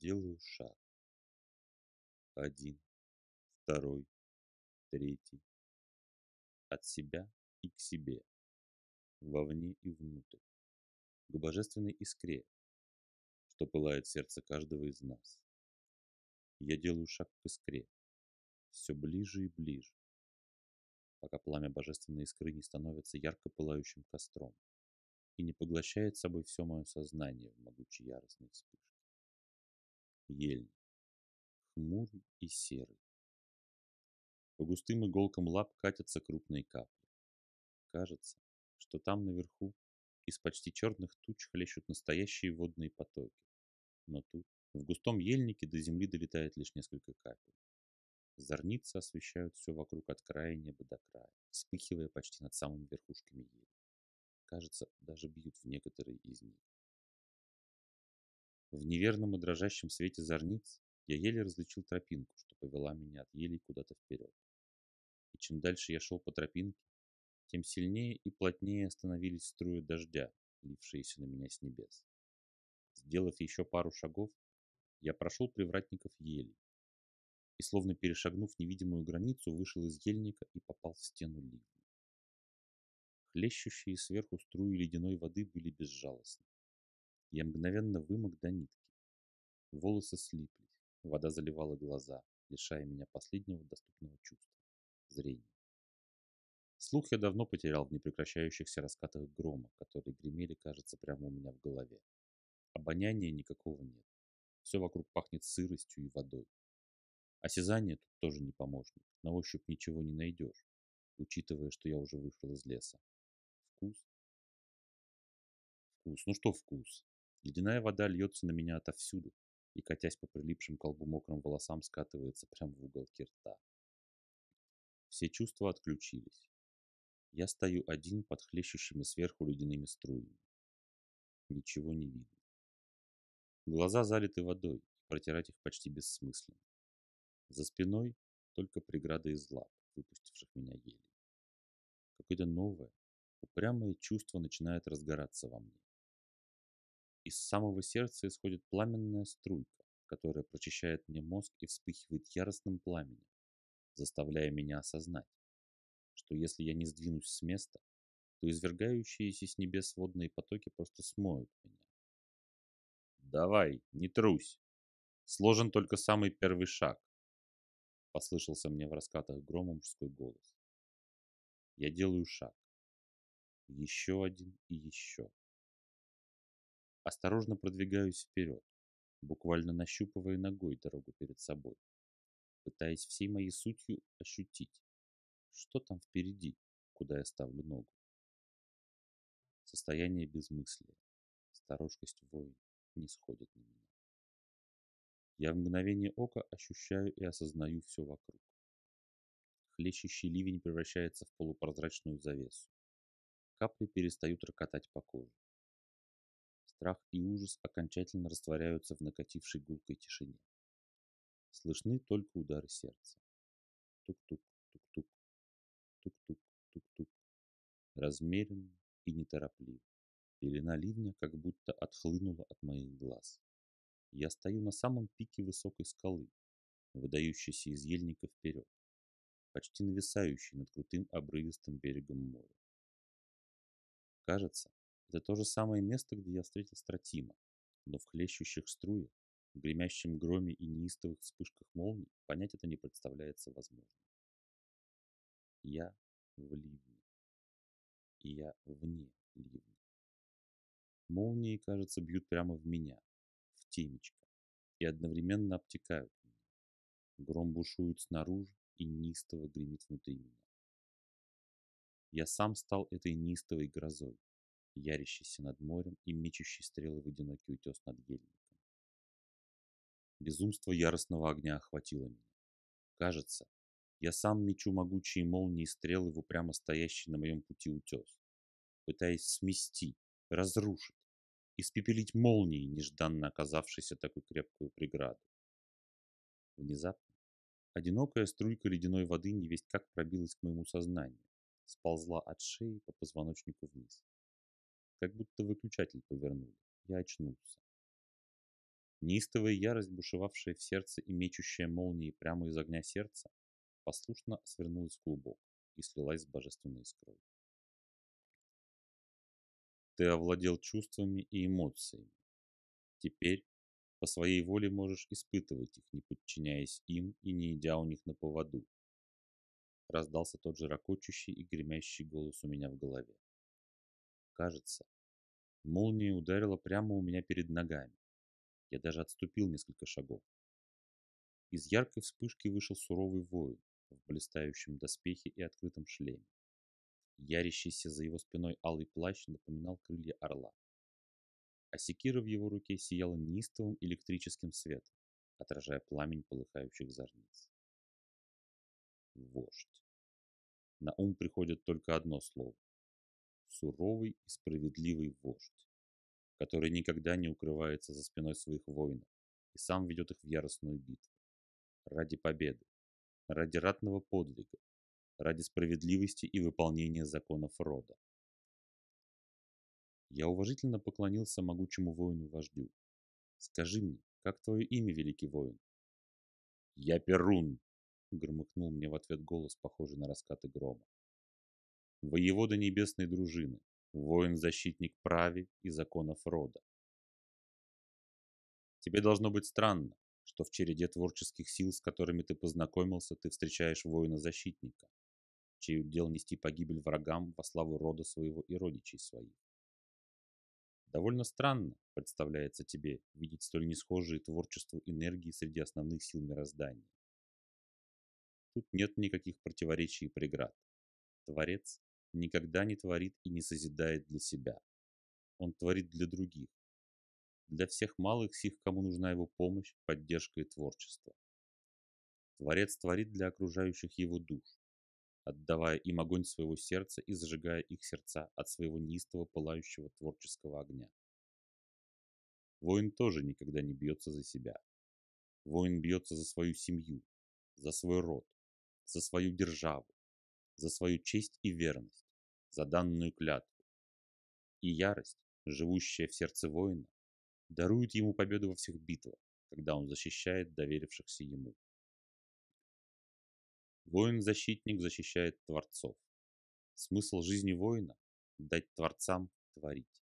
Делаю шаг. Один, второй, третий. От себя и к себе. Вовне и внутрь. К божественной искре, что пылает сердце каждого из нас. Я делаю шаг к искре. Все ближе и ближе пока пламя божественной искры не становится ярко пылающим костром и не поглощает собой все мое сознание в могучей яростной вспышке. Ельник. Хмурый и серый. По густым иголкам лап катятся крупные капли. Кажется, что там наверху из почти черных туч хлещут настоящие водные потоки. Но тут, в густом ельнике, до земли долетает лишь несколько капель. Зорницы освещают все вокруг от края неба до края, вспыхивая почти над самыми верхушками ели. Кажется, даже бьют в некоторые из них. В неверном и дрожащем свете зорниц я еле различил тропинку, что повела меня от елей куда-то вперед. И чем дальше я шел по тропинке, тем сильнее и плотнее становились струи дождя, лившиеся на меня с небес. Сделав еще пару шагов, я прошел привратников елей, и, словно перешагнув невидимую границу, вышел из ельника и попал в стену ливня. Хлещущие сверху струи ледяной воды были безжалостны. Я мгновенно вымок до нитки. Волосы слиплись, вода заливала глаза, лишая меня последнего доступного чувства – зрения. Слух я давно потерял в непрекращающихся раскатах грома, которые гремели, кажется, прямо у меня в голове. Обоняния никакого нет. Все вокруг пахнет сыростью и водой. Осязание тут тоже не помощник. На ощупь ничего не найдешь, учитывая, что я уже вышел из леса. Вкус? Вкус. Ну что вкус? Ледяная вода льется на меня отовсюду и, катясь по прилипшим колбу мокрым волосам, скатывается прямо в уголки рта. Все чувства отключились. Я стою один под хлещущими сверху ледяными струями. Ничего не видно. Глаза залиты водой, протирать их почти бессмысленно. За спиной только преграда из лап, выпустивших меня еле. Какое-то новое, упрямое чувство начинает разгораться во мне. Из самого сердца исходит пламенная струйка, которая прочищает мне мозг и вспыхивает яростным пламенем, заставляя меня осознать, что если я не сдвинусь с места, то извергающиеся с небес водные потоки просто смоют меня. «Давай, не трусь! Сложен только самый первый шаг. Послышался мне в раскатах грома мужской голос. Я делаю шаг. Еще один и еще. Осторожно продвигаюсь вперед, буквально нащупывая ногой дорогу перед собой, пытаясь всей моей сутью ощутить, что там впереди, куда я ставлю ногу. Состояние безмыслия, сторожкость воин не сходит на меня. Я в мгновение ока ощущаю и осознаю все вокруг. Хлещущий ливень превращается в полупрозрачную завесу. Капли перестают рокотать по коже. Страх и ужас окончательно растворяются в накатившей гулкой тишине. Слышны только удары сердца. Тук-тук, тук-тук, тук-тук, тук-тук. Размеренно и неторопливо. Пелена ливня как будто отхлынула от моих глаз. Я стою на самом пике высокой скалы, выдающейся из ельника вперед, почти нависающей над крутым обрывистым берегом моря. Кажется, это то же самое место, где я встретил Стратима, но в хлещущих струях, в гремящем громе и неистовых вспышках молний понять это не представляется возможным. Я в ливне, и я вне ливня. Молнии, кажется, бьют прямо в меня, темечко и одновременно обтекают меня. Гром бушует снаружи и неистово гремит внутри меня. Я сам стал этой неистовой грозой, ярящейся над морем и мечущей стрелы в одинокий утес над ельником. Безумство яростного огня охватило меня. Кажется, я сам мечу могучие молнии и стрелы в упрямо стоящий на моем пути утес, пытаясь смести, разрушить, испепелить молнией, нежданно оказавшейся такой крепкую преграду. Внезапно одинокая струйка ледяной воды невесть как пробилась к моему сознанию, сползла от шеи по позвоночнику вниз. Как будто выключатель повернули. Я очнулся. Неистовая ярость, бушевавшая в сердце и мечущая молнии прямо из огня сердца, послушно свернулась в клубок и слилась с божественной искрой. Ты овладел чувствами и эмоциями. Теперь по своей воле можешь испытывать их, не подчиняясь им и не идя у них на поводу. Раздался тот же ракочущий и гремящий голос у меня в голове. Кажется, молния ударила прямо у меня перед ногами. Я даже отступил несколько шагов. Из яркой вспышки вышел суровый воин в блистающем доспехе и открытом шлеме. Ярящийся за его спиной алый плащ напоминал крылья орла. А секира в его руке сияла неистовым электрическим светом, отражая пламень полыхающих зорниц. Вождь. На ум приходит только одно слово. Суровый и справедливый вождь, который никогда не укрывается за спиной своих воинов и сам ведет их в яростную битву. Ради победы, ради ратного подвига, ради справедливости и выполнения законов рода. Я уважительно поклонился могучему воину-вождю. «Скажи мне, как твое имя, великий воин?» «Я Перун!» — громыхнул мне в ответ голос, похожий на раскаты грома. «Воевода небесной дружины, воин-защитник праве и законов рода. Тебе должно быть странно, что в череде творческих сил, с которыми ты познакомился, ты встречаешь воина-защитника, чей удел нести погибель врагам во славу рода своего и родичей своих. Довольно странно, представляется тебе, видеть столь несхожие творчеству энергии среди основных сил мироздания. Тут нет никаких противоречий и преград. Творец никогда не творит и не созидает для себя. Он творит для других. Для всех малых сих, кому нужна его помощь, поддержка и творчество. Творец творит для окружающих его душ, отдавая им огонь своего сердца и зажигая их сердца от своего неистого пылающего творческого огня. Воин тоже никогда не бьется за себя. Воин бьется за свою семью, за свой род, за свою державу, за свою честь и верность, за данную клятву. И ярость, живущая в сердце воина, дарует ему победу во всех битвах, когда он защищает доверившихся ему. Воин-защитник защищает творцов. Смысл жизни воина – дать творцам творить.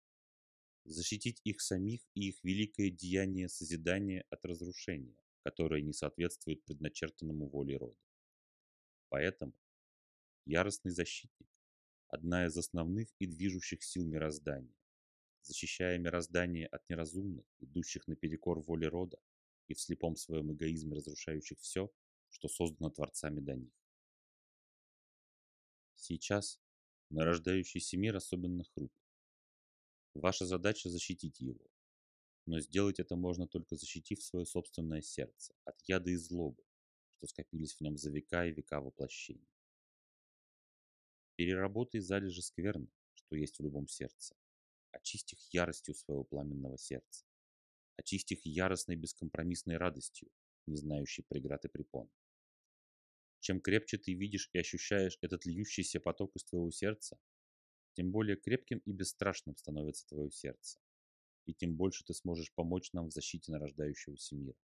Защитить их самих и их великое деяние созидания от разрушения, которое не соответствует предначертанному воле рода. Поэтому яростный защитник – одна из основных и движущих сил мироздания, защищая мироздание от неразумных, идущих наперекор воле рода и в слепом своем эгоизме разрушающих все, что создано творцами до них. Сейчас нарождающийся мир особенно хрупок. Ваша задача защитить его. Но сделать это можно только защитив свое собственное сердце от яда и злобы, что скопились в нем за века и века воплощений. Переработай залежи скверны, что есть в любом сердце. Очисть их яростью своего пламенного сердца. Очисть их яростной бескомпромиссной радостью, не знающей преград и препон. Чем крепче ты видишь и ощущаешь этот льющийся поток из твоего сердца, тем более крепким и бесстрашным становится твое сердце, и тем больше ты сможешь помочь нам в защите нарождающегося мира.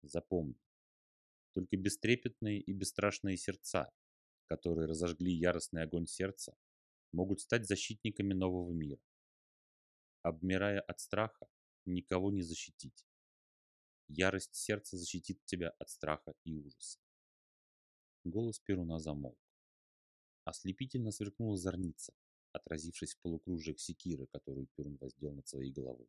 Запомни, только бестрепетные и бесстрашные сердца, которые разожгли яростный огонь сердца, могут стать защитниками нового мира. Обмирая от страха, никого не защитить. Ярость сердца защитит тебя от страха и ужаса. Голос Перуна замолк. Ослепительно сверкнула зорница, отразившись в полукружиях секиры, которую Перун воздел над своей головой.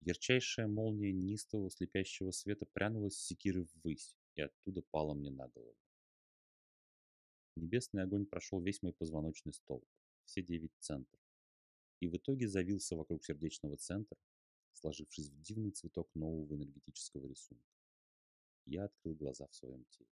Ярчайшая молния нистого слепящего света прянулась секиры ввысь и оттуда пала мне на голову. Небесный огонь прошел весь мой позвоночный столб, все девять центров, и в итоге завился вокруг сердечного центра, сложившись в дивный цветок нового энергетического рисунка. Я открыл глаза в своем теле.